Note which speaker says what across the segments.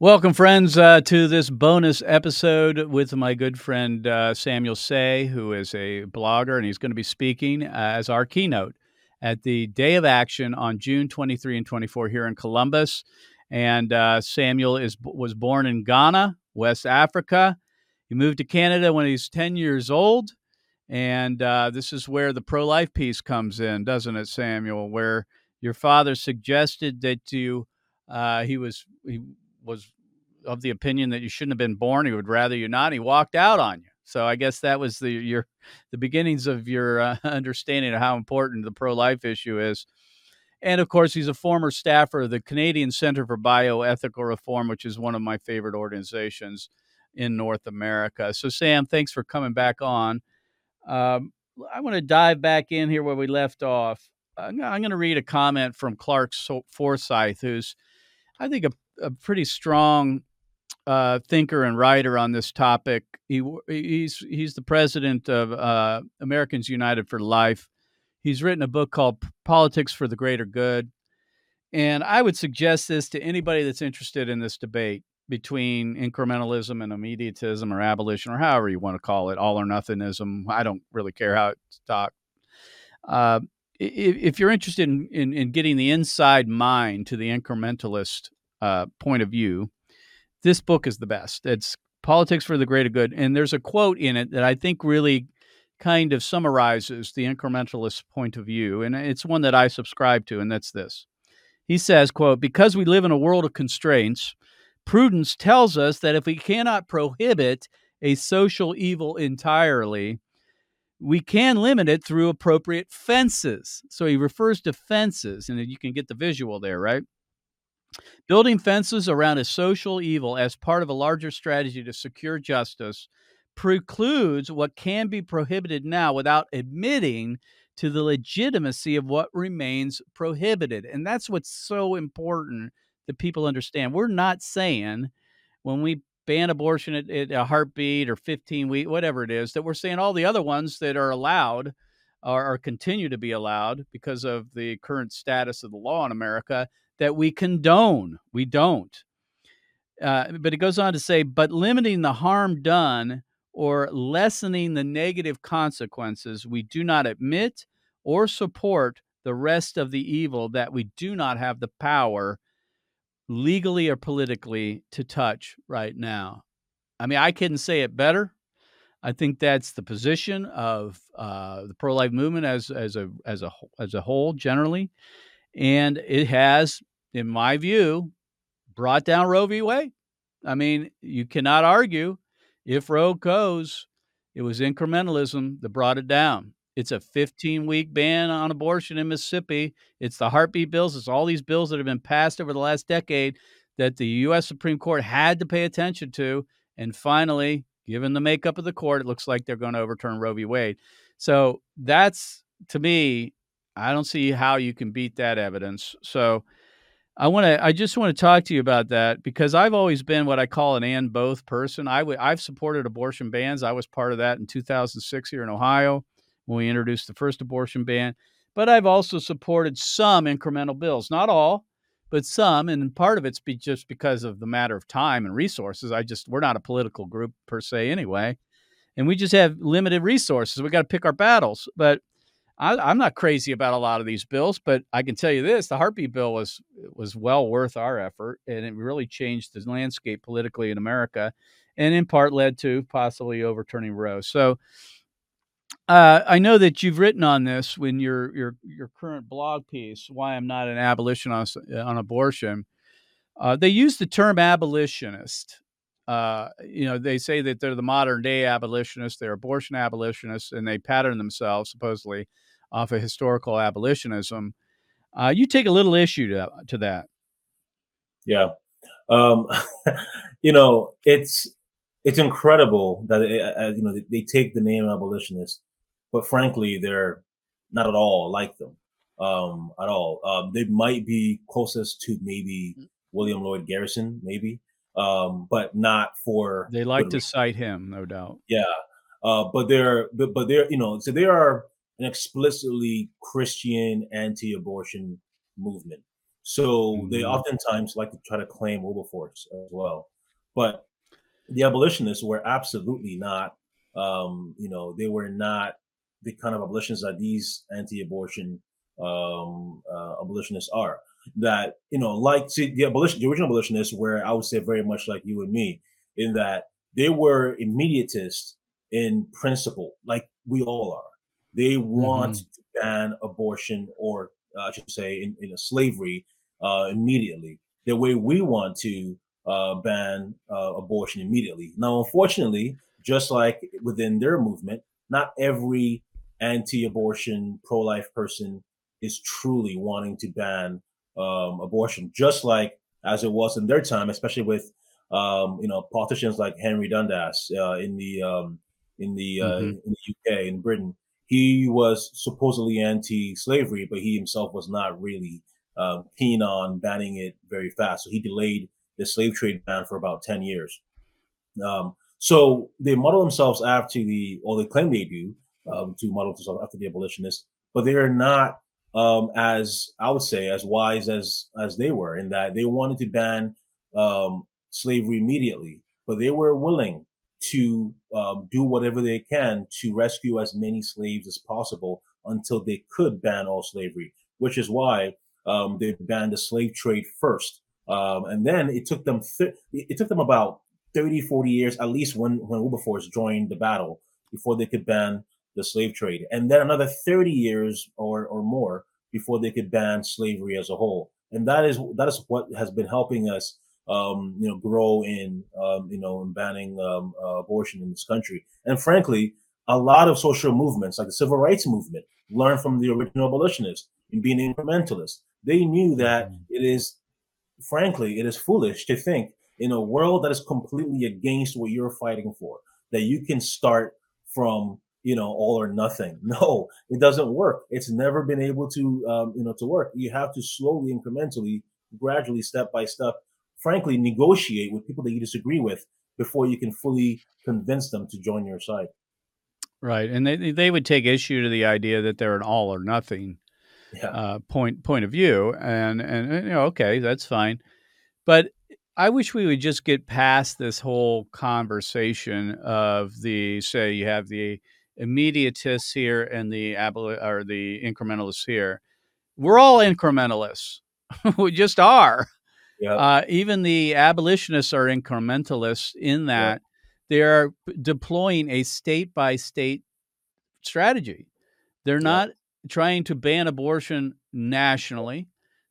Speaker 1: Welcome, friends, uh, to this bonus episode with my good friend uh, Samuel Sey, who is a blogger, and he's going to be speaking uh, as our keynote at the Day of Action on June 23 and 24 here in Columbus. And uh, Samuel is was born in Ghana, West Africa. He moved to Canada when he was 10 years old, and uh, this is where the pro-life piece comes in, doesn't it, Samuel? Where your father suggested that you uh, he was he was of the opinion that you shouldn't have been born. He would rather you not. He walked out on you. So I guess that was the your the beginnings of your uh, understanding of how important the pro life issue is. And of course, he's a former staffer of the Canadian Center for Bioethical Reform, which is one of my favorite organizations in North America. So, Sam, thanks for coming back on. Um, I want to dive back in here where we left off. I'm, I'm going to read a comment from Clarke Forsythe, who's, I think, a, a pretty strong uh, thinker and writer on this topic. He he's he's the president of uh, Americans United for Life. He's written a book called Politics for the Greater Good, and I would suggest this to anybody that's interested in this debate between incrementalism and immediatism or abolition or however you want to call it, all or nothingism. I don't really care how it's talked. Uh, if, you're interested in, in, in, getting the inside mind to the incrementalist uh, point of view, this book is the best. It's Politics for the Greater Good. And there's a quote in it that I think really kind of summarizes the incrementalist point of view. And it's one that I subscribe to, and that's this. He says, quote, because we live in a world of constraints, prudence tells us that if we cannot prohibit a social evil entirely, we can limit it through appropriate fences. So he refers to fences, and you can get the visual there, right? Building fences around a social evil as part of a larger strategy to secure justice precludes what can be prohibited now without admitting to the legitimacy of what remains prohibited. And that's what's so important that people understand. We're not saying when we ban abortion at, at a heartbeat or 15 week, whatever it is, that we're saying all the other ones that are allowed or continue to be allowed because of the current status of the law in America that we condone. We don't. Uh, but it goes on to say, but limiting the harm done or lessening the negative consequences, we do not admit or support the rest of the evil that we do not have the power legally or politically to touch right now. I mean, I couldn't say it better. I think that's the position of uh, the pro-life movement as as a as a as a whole generally, and it has in my view, brought down Roe v. Wade. I mean, you cannot argue if Roe goes, it was incrementalism that brought it down. It's a 15 week ban on abortion in Mississippi. It's the heartbeat bills. It's all these bills that have been passed over the last decade that the U.S. Supreme Court had to pay attention to. And finally, given the makeup of the court, it looks like they're going to overturn Roe v. Wade. So that's, to me, I don't see how you can beat that evidence. So I want to. I just want to talk to you about that because I've always been what I call an and both person. I w- I've supported abortion bans. I was part of that in 2006 here in Ohio when we introduced the first abortion ban. But I've also supported some incremental bills, not all, but some. And part of it's be just because of the matter of time and resources. I just we're not a political group per se anyway, and we just have limited resources. We got to pick our battles. But I, am not crazy about a lot of these bills, but I can tell you this: the heartbeat bill was was well worth our effort, and it really changed the landscape politically in America, and in part led to possibly overturning Roe. So. Uh, I know that you've written on this when your your your current blog piece, "Why I'm Not an Abolitionist on Abortion." Uh, they use the term abolitionist. Uh, you know, they say that they're the modern day abolitionists, they're abortion abolitionists, and they pattern themselves supposedly off of historical abolitionism. Uh, you take a little issue to, to that.
Speaker 2: Yeah. Um, you know, it's it's incredible that it, uh, uh, you know they take the name abolitionist, but frankly, they're not at all like them um, at all. Um, they might be closest to maybe mm. William Lloyd Garrison, maybe, um, but not for.
Speaker 1: They like to reason. cite him, no doubt.
Speaker 2: Yeah, uh, but they're but, but they're you know so they are an explicitly Christian anti-abortion movement. So mm-hmm. they oftentimes like to try to claim Wilberforce as well. But the abolitionists were absolutely not, um, you know, they were not the kind of abolitionists that these anti-abortion um, uh, abolitionists are. That you know, like see, the abolition, the original abolitionists were, I would say, very much like you and me, in that they were immediatists in principle, like we all are. They want mm-hmm. to ban abortion, or uh, I should say, in, in slavery uh, immediately. The way we want to uh, ban uh, abortion immediately. Now, unfortunately, just like within their movement, not every anti-abortion, pro-life person is truly wanting to ban um, abortion, just like as it was in their time, especially with um, you know politicians like Henry Dundas uh, in the um, in the uh, mm-hmm. in the UK in Britain. He was supposedly anti-slavery, but he himself was not really uh, keen on banning it very fast. So he delayed the slave trade ban for about ten years. Um, so they model themselves after the, or they claim they do, um, to model themselves after the abolitionists, but they are not um, as I would say as wise as as they were in that they wanted to ban um, slavery immediately, but they were willing to um, do whatever they can to rescue as many slaves as possible until they could ban all slavery, which is why um, they banned the slave trade first. Um, and then it took them th- it took them about 30, 40 years, at least when, when Wilberforce joined the battle, before they could ban the slave trade. And then another 30 years or, or more before they could ban slavery as a whole. And that is that is what has been helping us um, you know, grow in, um, you know, in banning um, uh, abortion in this country. And frankly, a lot of social movements, like the civil rights movement, learned from the original abolitionists in being incrementalists. They knew that mm-hmm. it is, frankly, it is foolish to think in a world that is completely against what you're fighting for, that you can start from you know all or nothing. No, it doesn't work. It's never been able to um, you know to work. You have to slowly, incrementally, gradually, step by step, frankly, negotiate with people that you disagree with before you can fully convince them to join your side.
Speaker 1: Right, and they they would take issue to the idea that they're an all or nothing
Speaker 2: yeah.
Speaker 1: uh, point point of view, and and you know, okay, that's fine, but I wish we would just get past this whole conversation of the say you have the immediatists here and the aboli- or the incrementalists here. We're all incrementalists. we just are.
Speaker 2: Yep.
Speaker 1: Uh, even the abolitionists are incrementalists in that yep. they are deploying a state by state strategy. They're yep. not trying to ban abortion nationally.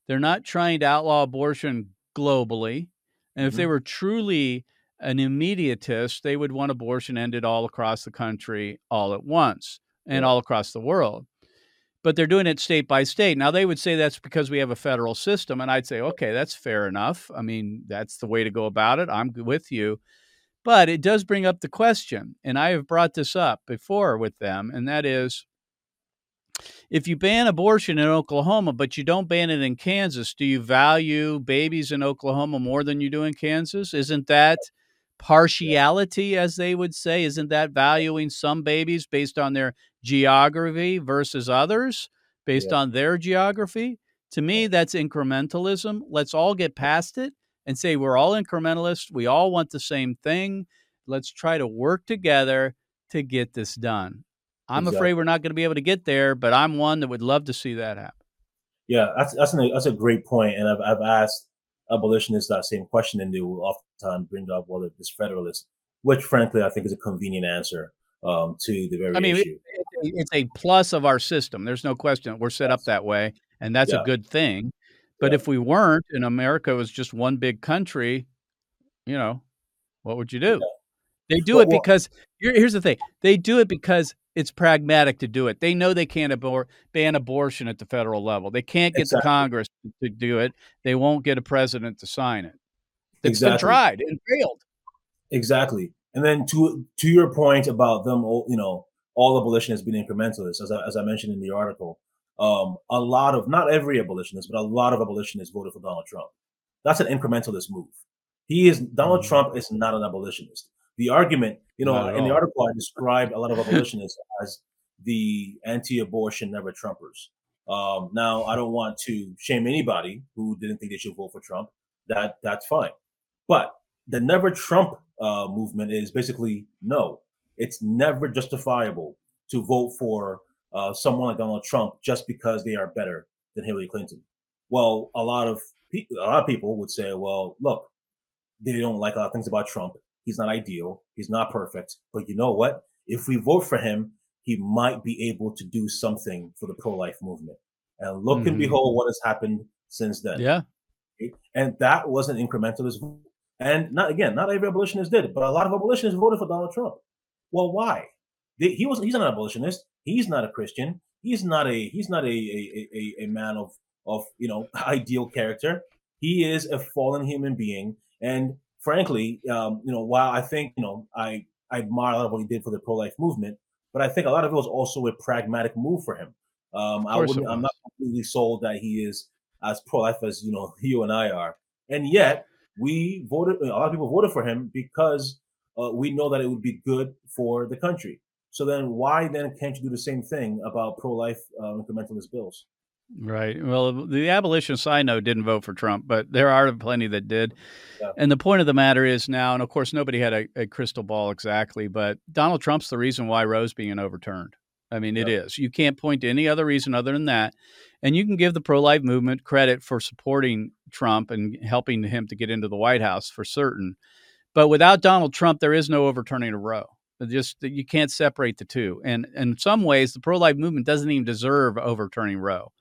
Speaker 1: They're not trying to outlaw abortion globally. And if mm-hmm. they were truly an immediatist, they would want abortion ended all across the country all at once and all across the world. But they're doing it state by state. Now, they would say that's because we have a federal system. And I'd say, okay, that's fair enough. I mean, that's the way to go about it. I'm with you. But it does bring up the question, and I have brought this up before with them, and that is if you ban abortion in Oklahoma, but you don't ban it in Kansas, do you value babies in Oklahoma more than you do in Kansas? Isn't that partiality, as they would say? Isn't that valuing some babies based on their geography versus others based yeah. on their geography? To me, that's incrementalism. Let's all get past it and say we're all incrementalists. We all want the same thing. Let's try to work together to get this done. I'm exactly. afraid we're not going to be able to get there, but I'm one that would love to see that happen.
Speaker 2: Yeah, that's that's, an, that's a great point, and I've I've asked abolitionists that same question, and they will oftentimes bring up well this federalist, which frankly I think is a convenient answer um, to the very I mean, issue.
Speaker 1: It's a plus of our system. There's no question we're set up that way, and that's yeah. a good thing. But yeah. if we weren't, and America was just one big country, you know, what would you do? Yeah. They do it because here's the thing: they do it because it's pragmatic to do it. They know they can't abor- ban abortion at the federal level. They can't get exactly. the Congress to do it. They won't get a president to sign it. It's exactly. been tried and failed.
Speaker 2: Exactly. And then to to your point about them, you know, all abolitionists being incrementalists, as I, as I mentioned in the article, um, a lot of not every abolitionist, but a lot of abolitionists voted for Donald Trump. That's an incrementalist move. He is Donald mm-hmm. Trump is not an abolitionist the argument, you know, in the article, I described a lot of abolitionists as the anti-abortion never Trumpers. Um, now, I don't want to shame anybody who didn't think they should vote for Trump. That that's fine, but the Never Trump uh, movement is basically no. It's never justifiable to vote for uh, someone like Donald Trump just because they are better than Hillary Clinton. Well, a lot of people, a lot of people would say, well, look, they don't like a lot of things about Trump. He's not ideal. He's not perfect. But you know what? If we vote for him, he might be able to do something for the pro-life movement. And look mm-hmm. and behold what has happened since then.
Speaker 1: Yeah.
Speaker 2: And that was an incrementalist. And not again, not every abolitionist did, but a lot of abolitionists voted for Donald Trump. Well, why? They, he was he's not an abolitionist. He's not a Christian. He's not a he's not a a, a, a man of of you know ideal character. He is a fallen human being. And frankly, um, you know, while I think you know I I admire a lot of what he did for the pro life movement, but I think a lot of it was also a pragmatic move for him. Um, I wouldn't, I'm not completely sold that he is as pro-life as you know you and I are, and yet we voted. A lot of people voted for him because uh, we know that it would be good for the country. So then, why then can't you do the same thing about pro-life uh, incrementalist bills?
Speaker 1: Right. Well, the abolitionists I know didn't vote for Trump, but there are plenty that did. Yeah. And the point of the matter is now, and of course, nobody had a, a, crystal ball exactly, but Donald Trump's the reason why Roe's being overturned. I mean, yeah. it is. You can't point to any other reason other than that. And you can give the pro life movement credit for supporting Trump and helping him to get into the White House for certain. But without Donald Trump, there is no overturning of Roe. Just you can't separate the two. And, in some ways, the pro life movement doesn't even deserve overturning Roe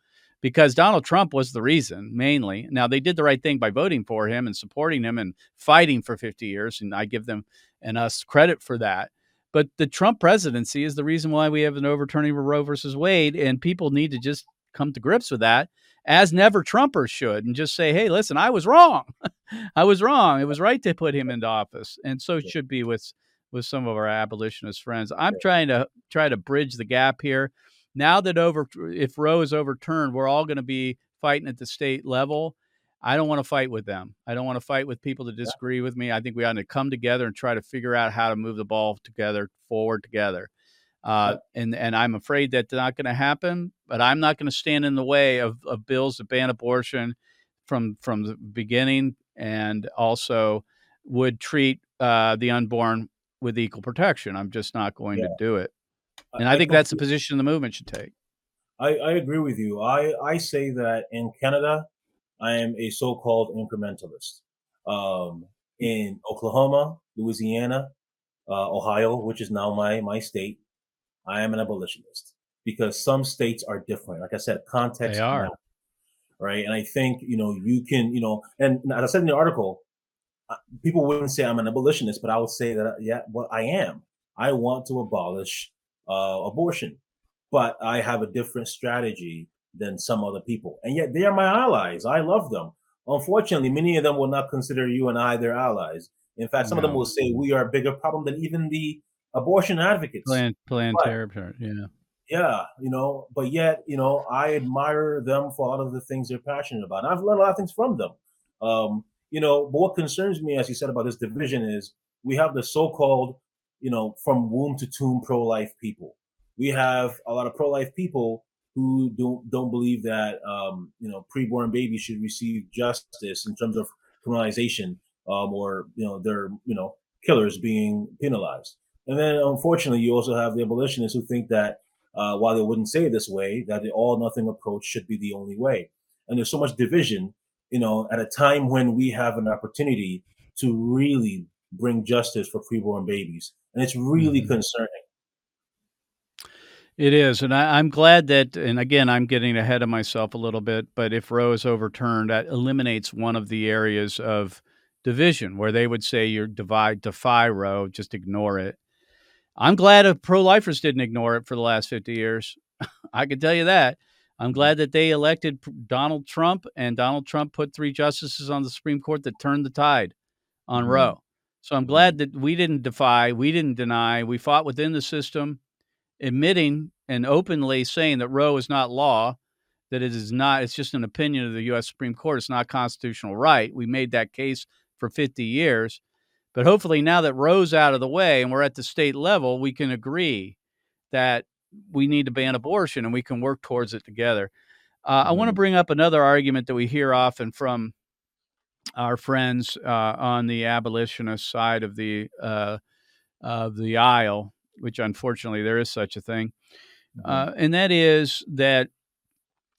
Speaker 1: because Donald Trump was the reason mainly. Now they did the right thing by voting for him and supporting him and fighting for 50 years, and I give them and us credit for that. But the Trump presidency is the reason why we have an overturning of Roe versus Wade, and people need to just come to grips with that, as never Trumpers should, and just say, "Hey, listen, I was wrong. I was wrong. It was right to put him into office," and so it should be with with some of our abolitionist friends. I'm trying to try to bridge the gap here now that over if Roe is overturned, we're all going to be fighting at the state level. I don't want to fight with them. I don't want to fight with people that disagree with me. I think we ought to come together and try to figure out how to move the ball together forward together. Uh, and and I'm afraid that's not going to happen. But I'm not going to stand in the way of, of bills that ban abortion from from the beginning, and also would treat uh, the unborn with equal protection. I'm just not going yeah. to do it. And I, I think that's the position the movement should take.
Speaker 2: I, I agree with you. I, I say that in Canada, I am a so-called incrementalist. Um, in Oklahoma, Louisiana, uh, Ohio, which is now my my state, I am an abolitionist because some states are different. Like I said, context.
Speaker 1: They are. Matters,
Speaker 2: right. And I think, you know, you can, you know, and as I said in the article, uh, people wouldn't say I'm an abolitionist, but I would say that, yeah, well, I am. I want to abolish uh, abortion, but I have a different strategy than some other people. And yet they are my allies. I love them. Unfortunately, many of them will not consider you and I their allies. In fact, some no. of them will say we are a bigger problem than even the abortion advocates.
Speaker 1: Planned, Planned Parenthood, yeah.
Speaker 2: Yeah, you know, but yet, you know, I admire them for a lot of the things they're passionate about. And I've learned a lot of things from them. Um, you know, but what concerns me, as you said about this division, is we have the so-called you know, from womb to tomb pro-life people. We have a lot of pro-life people who don't don't believe that um, you know preborn babies should receive justice in terms of criminalization um, or you know their you know killers being penalized. And then unfortunately, you also have the abolitionists who think that uh, while they wouldn't say it this way, that the all nothing approach should be the only way. And there's so much division, you know, at a time when we have an opportunity to really bring justice for preborn babies. And it's really mm-hmm. concerning.
Speaker 1: It is. And I, am glad that, and again, I'm getting ahead of myself a little bit, but if Roe is overturned, that eliminates one of the areas of division where they would say you're divide, defy Roe, just ignore it. I'm glad pro lifers didn't ignore it for the last 50 years. I can tell you that. I'm mm-hmm. glad that they elected Donald Trump and Donald Trump put three justices on the Supreme Court that turned the tide on mm-hmm. Roe. So I'm glad that we didn't defy, we didn't deny, we fought within the system, admitting and openly saying that Roe is not law, that it is not, it's just an opinion of the U.S. Supreme Court. It's not constitutional right. We made that case for 50 years. But hopefully, now that Roe's out of the way and we're at the state level, we can agree that we need to ban abortion and we can work towards it together. Uh, I want to bring up another argument that we hear often from our friends uh, on the abolitionist side of the uh, of the aisle, which unfortunately there is such a thing,
Speaker 2: Mhm.
Speaker 1: uh, and that is that,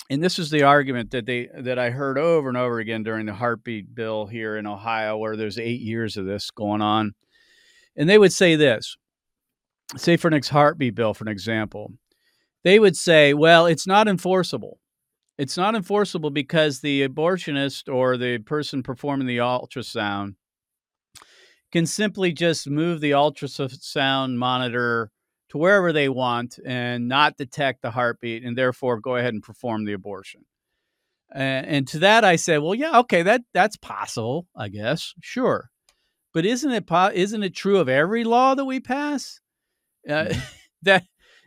Speaker 1: and this is the argument that they that I heard over and over again during the heartbeat bill here in Ohio, where there's eight years of this going on, and they would say this, say for next heartbeat bill, for an example, they would say, well, it's not enforceable. It's not enforceable because the abortionist or the person performing the ultrasound can simply just move the ultrasound monitor to wherever they want and not detect the heartbeat and therefore go ahead and perform the abortion. And, and to that I said, well, yeah, okay, that that's possible, I guess, sure, but isn't it po- isn't it true of every law that we pass? Uh,
Speaker 2: Mhm.
Speaker 1: that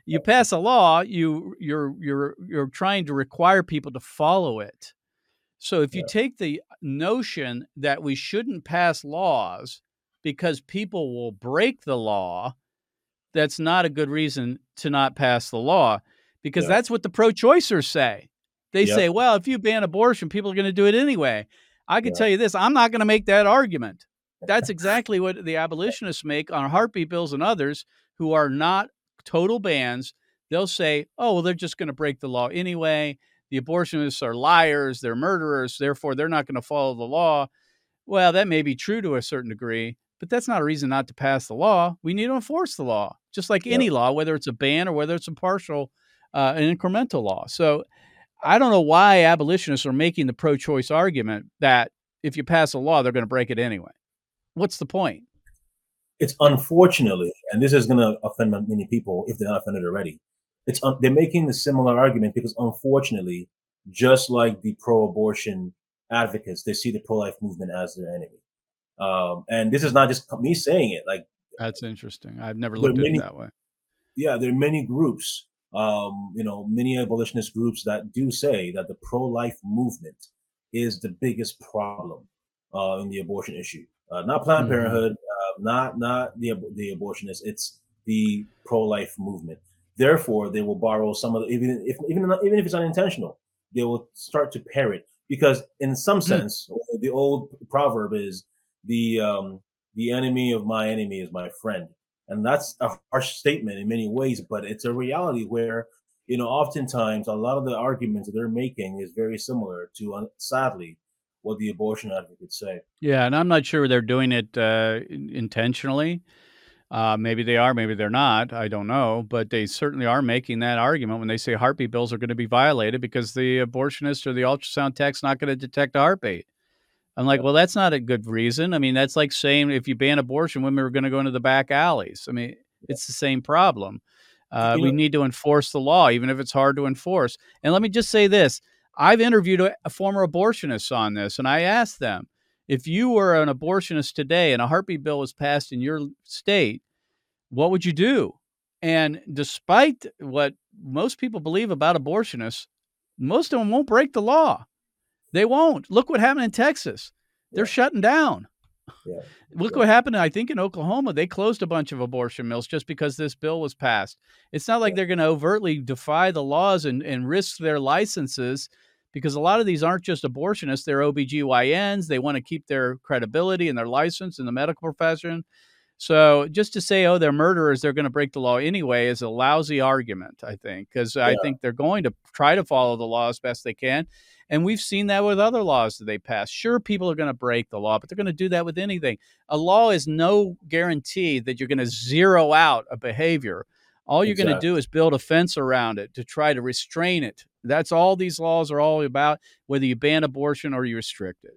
Speaker 1: you pass a law, you you're you're you're trying to require people to follow it. So if you take the notion that we shouldn't pass laws because people will break the law, that's not a good reason to not pass the law because
Speaker 2: Yeah.
Speaker 1: that's what the pro-choicers say. They
Speaker 2: Yep.
Speaker 1: say, well, if you ban abortion, people are going to do it anyway. I can
Speaker 2: Yeah.
Speaker 1: tell you this, I'm not going to make that argument. That's exactly what the abolitionists make on heartbeat bills and others who are not total bans. They'll say, oh, well, they're just going to break the law anyway. The abortionists are liars, they're murderers, therefore they're not going to follow the law. Well, that may be true to a certain degree, but that's not a reason not to pass the law. We need to enforce the law, just like
Speaker 2: Yep.
Speaker 1: any law, whether it's a ban or whether it's a partial, uh, an incremental law. So I don't know why abolitionists are making the pro choice argument that if you pass a law, they're going to break it anyway. What's the point?
Speaker 2: It's unfortunately, and this is going to offend many people if they're not offended already. It's un- they're making the similar argument because unfortunately, just like the pro-abortion advocates, they see the pro-life movement as their enemy. Um, and this is not just me saying it. Like,
Speaker 1: That's interesting. I've never looked at
Speaker 2: many-
Speaker 1: it that way.
Speaker 2: yeah, there are many groups, um, you know, many abolitionist groups that do say that the pro-life movement is the biggest problem uh, in the abortion issue. Uh, not Planned
Speaker 1: Mhm.
Speaker 2: Parenthood, uh, not not the the abortionists. It's the pro-life movement. Therefore, they will borrow some of the even if even not- even if it's unintentional, they will start to parrot because in some sense, the old proverb is the um, the enemy of my enemy is my friend and that's a harsh statement in many ways but it's a reality where you know oftentimes a lot of the arguments that they're making is very similar to uh, sadly what the abortion advocates say
Speaker 1: Yeah, and I'm not sure they're doing it uh, intentionally. Uh, maybe they are, maybe they're not. I don't know, but they certainly are making that argument when they say heartbeat bills are going to be violated because the abortionist or the ultrasound tech's not going to detect a heartbeat. I'm like, well, that's not a good reason. I mean, that's like saying if you ban abortion, women are going to go into the back alleys. I mean, it's the same problem. Uh, we need to enforce the law, even if it's hard to enforce. And let me just say this I've interviewed a, a former abortionist on this, and I asked them if you were an abortionist today and a heartbeat bill was passed in your state, what would you do? And despite what most people believe about abortionists, most of them won't break the law. They won't. Look what happened in Texas. They're
Speaker 2: Yeah.
Speaker 1: shutting down.
Speaker 2: Yeah.
Speaker 1: Look
Speaker 2: Yeah.
Speaker 1: what happened, I think, in Oklahoma. They closed a bunch of abortion mills just because this bill was passed. It's not like
Speaker 2: Yeah.
Speaker 1: they're going to overtly defy the laws and, and risk their licenses because a lot of these aren't just abortionists, they're OBGYNs. They want to keep their credibility and their license in the medical profession. So just to say, oh, they're murderers, they're going to break the law anyway, is a lousy argument, I think, because I think they're going to try to follow the law as best they can. And we've seen that with other laws that they pass. Sure, people are going to break the law, but they're going to do that with anything. A law is no guarantee that you're going to zero out a behavior. All you're going to do is build a fence around it to try to restrain it. That's all these laws are all about, whether you ban abortion or you restrict it.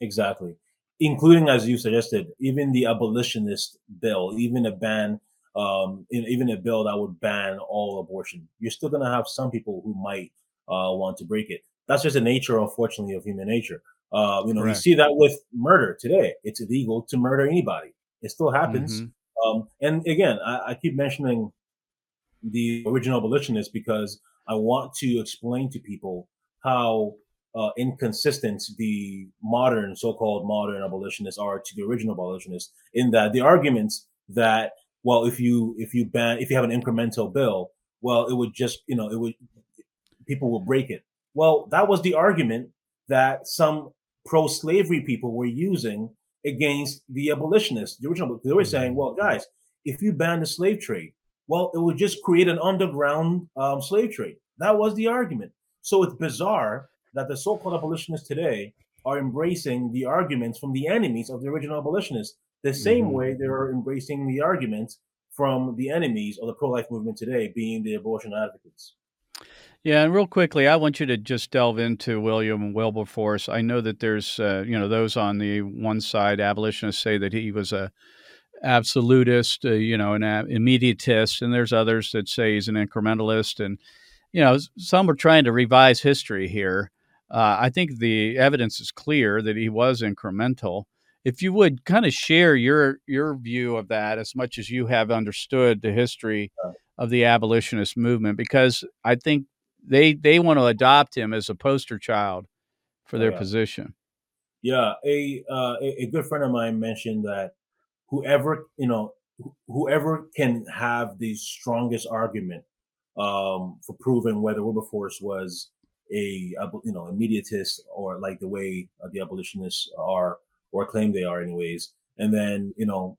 Speaker 2: Exactly. Including, as you suggested, even the abolitionist bill, even a ban, um, in- even a bill that would ban all abortion. You're still going to have some people who might uh, want to break it. That's just the nature, unfortunately, of human nature. Uh, you know,
Speaker 1: Correct.
Speaker 2: you see that with murder today. It's illegal to murder anybody. It still happens.
Speaker 1: Mhm.
Speaker 2: Um, and again, I, I keep mentioning the original abolitionists because I want to explain to people how uh, inconsistent the modern, so-called modern abolitionists are to the original abolitionists. In that the arguments that well, if you if you ban if you have an incremental bill, well, it would just you know it would people will break it. Well, that was the argument that some pro-slavery people were using against the abolitionists, the original. They were saying, "Well, guys, if you ban the slave trade, well, it would just create an underground um, slave trade." That was the argument. So it's bizarre that the so-called abolitionists today are embracing the arguments from the enemies of the original abolitionists, the same mm-hmm. way they're embracing the arguments from the enemies of the pro-life movement today, being the abortion advocates.
Speaker 1: Yeah, and real quickly, I want you to just delve into William Wilberforce. I know that there's, uh, you know, those on the one side, abolitionists say that he was a absolutist, uh, you know, an immediatist, and there's others that say he's an incrementalist, and you know, some are trying to revise history here. Uh, I think the evidence is clear that he was incremental. If you would kind of share your your view of that as much as you have understood the history of the abolitionist movement, because I think they they want to adopt him as a poster child for their
Speaker 2: yeah.
Speaker 1: position.
Speaker 2: Yeah, a, uh, a a good friend of mine mentioned that whoever you know whoever can have the strongest argument um, for proving whether Wilberforce was a, you know immediatist or like the way uh, the abolitionists are or claim they are anyways and then you know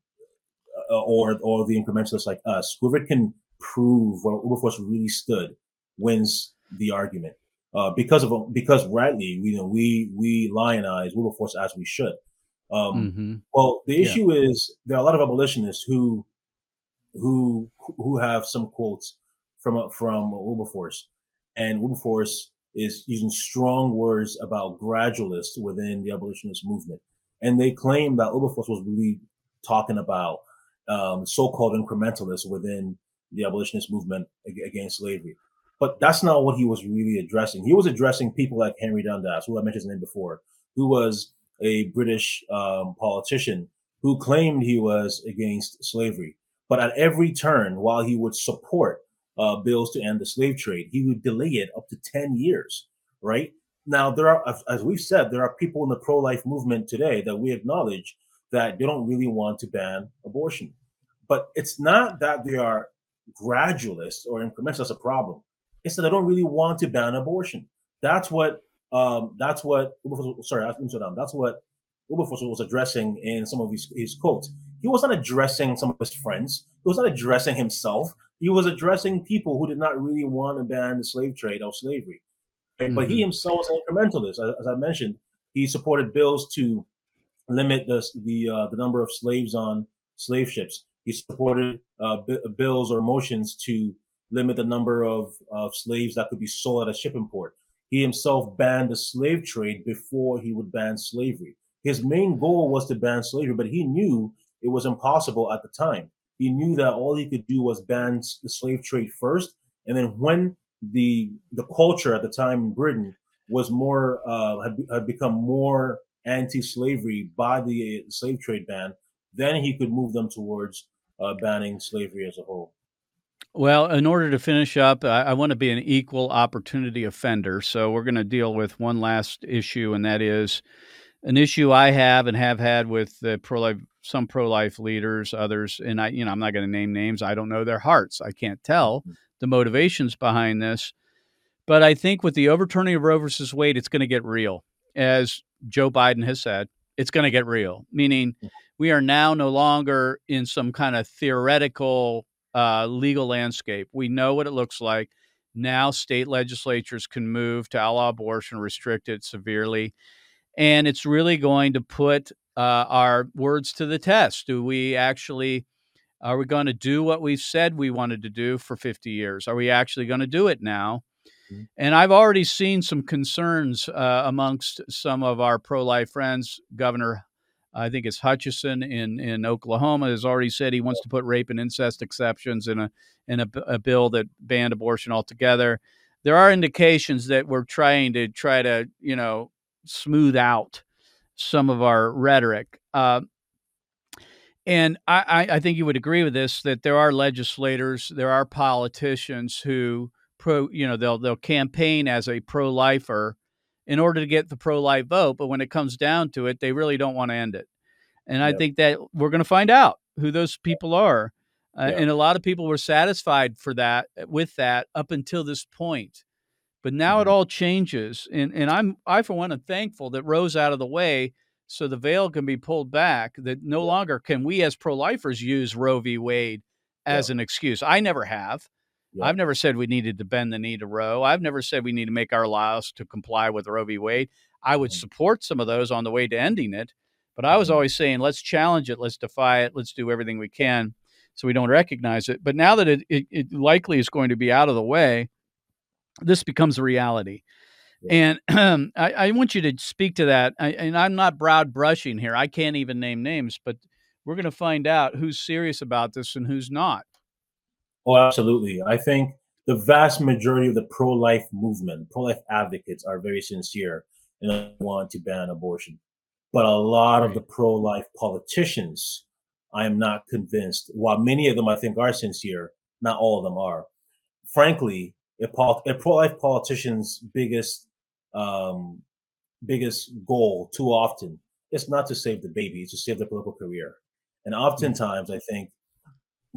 Speaker 2: uh, or or the incrementalists like us whoever can prove where Wilberforce really stood wins the argument uh, because of because rightly you know we we lionize Wilberforce as we should um, mm-hmm. well the issue yeah. is there are a lot of abolitionists who who who have some quotes from from Wilberforce, and Wilberforce is using strong words about gradualists within the abolitionist movement, and they claim that Wilberforce was really talking about um, so-called incrementalists within the abolitionist movement against slavery. But that's not what he was really addressing. He was addressing people like Henry Dundas, who I mentioned his name before, who was a British um, politician who claimed he was against slavery. But at every turn, while he would support uh, bills to end the slave trade. He would delay it up to 10 years, right? Now, there are, as we've said, there are people in the pro life movement today that we acknowledge that they don't really want to ban abortion. But it's not that they are gradualists or incrementalists as a problem. It's that they don't really want to ban abortion. That's what, um, that's what, sorry, That's what Wilberforce was addressing in some of his, his quotes. He wasn't addressing some of his friends. He was not addressing himself he was addressing people who did not really want to ban the slave trade or slavery. Right? Mm-hmm. But he mm-hmm. himself was an incrementalist. As, as, I mentioned, he supported bills to limit the the, uh, the number of slaves on slave ships. He supported uh, b- bills or motions to limit the number of, of slaves that could be sold at a shipping port. He himself banned the slave trade before he would ban slavery. His main goal was to ban slavery, but he knew it was impossible at the time he knew that all he could do was ban the slave trade first, and then when the the culture at the time in Britain was more uh, had, had become more anti-slavery by the slave trade ban, then he could move them towards uh, banning slavery as a whole.
Speaker 1: Well, in order to finish up, I, I want to be an equal opportunity offender. So we're going to deal with one last issue, and that is an issue I have and have had with the pro life some pro life leaders, others, and I, you know, I'm not going to name names. I don't know their hearts. I can't tell mm-hmm. the motivations behind this. But I think with the overturning of Roe versus Wade, it's going to get real. As Joe Biden has said, it's going to get real, meaning we are now no longer in some kind of theoretical uh, legal landscape. We know what it looks like. Now, state legislatures can move to outlaw abortion, restrict it severely. And it's really going to put uh, our words to the test. Do we actually are we going to do what we've said we wanted to do for 50 years? Are we actually going to do it now? Mm-hmm. And I've already seen some concerns uh, amongst some of our pro-life friends. Governor, I think it's Hutchinson in in Oklahoma, has already said he wants to put rape and incest exceptions in a in a, a bill that banned abortion altogether. There are indications that we're trying to try to you know smooth out some of our rhetoric. Uh, and I, I, think you would agree with this that there are legislators, there are politicians who pro, you know, they'll they'll campaign as a pro-lifer in order to get the pro-life vote, but when it comes down to it, they really don't want to end it. And yep. I think that we're going to find out who those people are. Uh. And a lot of people were satisfied for that with that up until this point. But now it all changes, and and I'm I for one am thankful that Roe's out of the way, so the veil can be pulled back. That no
Speaker 2: Yeah.
Speaker 1: longer can we as pro-lifers use Roe v. Wade as
Speaker 2: Yeah.
Speaker 1: an excuse. I never have.
Speaker 2: Yeah.
Speaker 1: I've never said we needed to bend the knee to Roe. I've never said we need to make our laws to comply with Roe v. Wade. I would
Speaker 2: Mhm.
Speaker 1: support some of those on the way to ending it, but I was
Speaker 2: Mhm.
Speaker 1: always saying let's challenge it, let's defy it, let's do everything we can so we don't recognize it. But now that it, it, it likely is going to be out of the way, this becomes a reality.
Speaker 2: Yeah.
Speaker 1: And I, I want you to speak to that. I, and I'm not broad brushing here. I can't even name names, but we're going to find out who's serious about this and who's not.
Speaker 2: Oh, absolutely. I think the vast majority of the pro-life movement, pro-life advocates are very sincere and want to ban abortion. But a lot of the pro-life politicians, I am not convinced. While many of them I think are sincere, not all of them are. Frankly, a, pol- a pro-life politician's biggest um, biggest goal too often is not to save the baby, it's to save their political career. And oftentimes, I think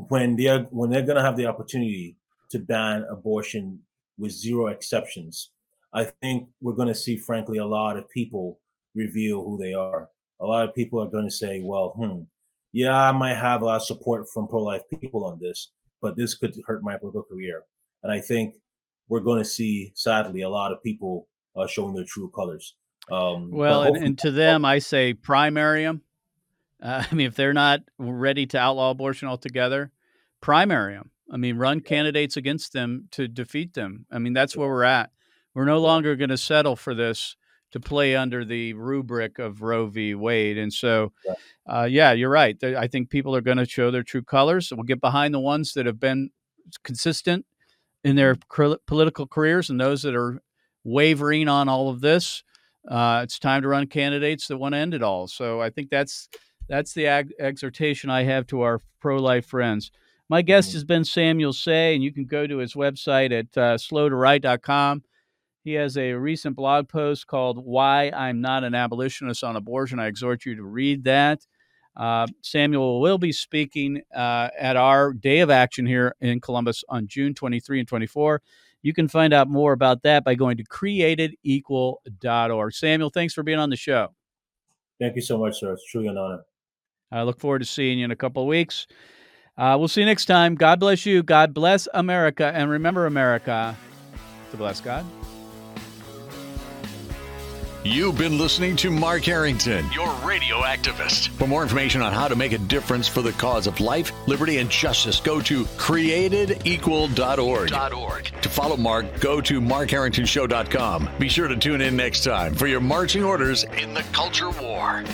Speaker 2: when they're when they're going to have the opportunity to ban abortion with zero exceptions, I think we're going to see, frankly, a lot of people reveal who they are. A lot of people are going to say, "Well, hmm, yeah, I might have a lot of support from pro-life people on this, but this could hurt my political career." And I think we're going to see, sadly, a lot of people uh, showing their true colors. Um,
Speaker 1: Well, and, and to them, I say primary them. Uh, I mean, if they're not ready to outlaw abortion altogether, primary them. I mean, run candidates against them to defeat them. I mean, that's where we're at. We're no longer going to settle for this to play under the rubric of Roe v. Wade. And so,
Speaker 2: Yeah.
Speaker 1: uh, yeah, you're right. I think people are going to show their true colors. We'll get behind the ones that have been consistent in their cr- political careers and those that are wavering on all of this. Uh, it's time to run candidates that want to end it all. So I think that's that's the ag- exhortation I have to our pro-life friends. My guest
Speaker 2: Mhm.
Speaker 1: has been Samuel Sey, and you can go to his website at uh, slowtowrite.com. He has a recent blog post called "Why I'm Not an Abolitionist on Abortion." I exhort you to read that. Uh, Samuel will be speaking uh, at our Day of Action here in Columbus on June 23 and 24. You can find out more about that by going to createdequal.org. Samuel, thanks for being on the show.
Speaker 2: Thank you so much, sir. It's truly an honor.
Speaker 1: I look forward to seeing you in a couple of weeks. Uh, we'll see you next time. God bless you. God bless America. And remember, America, to bless God.
Speaker 3: You've been listening to Mark Harrington, your radio activist. For more information on how to make a difference for the cause of life, liberty, and justice, go to createdequal.org. To follow Mark, go to markharringtonshow.com. Be sure to tune in next time for your marching orders in the culture war.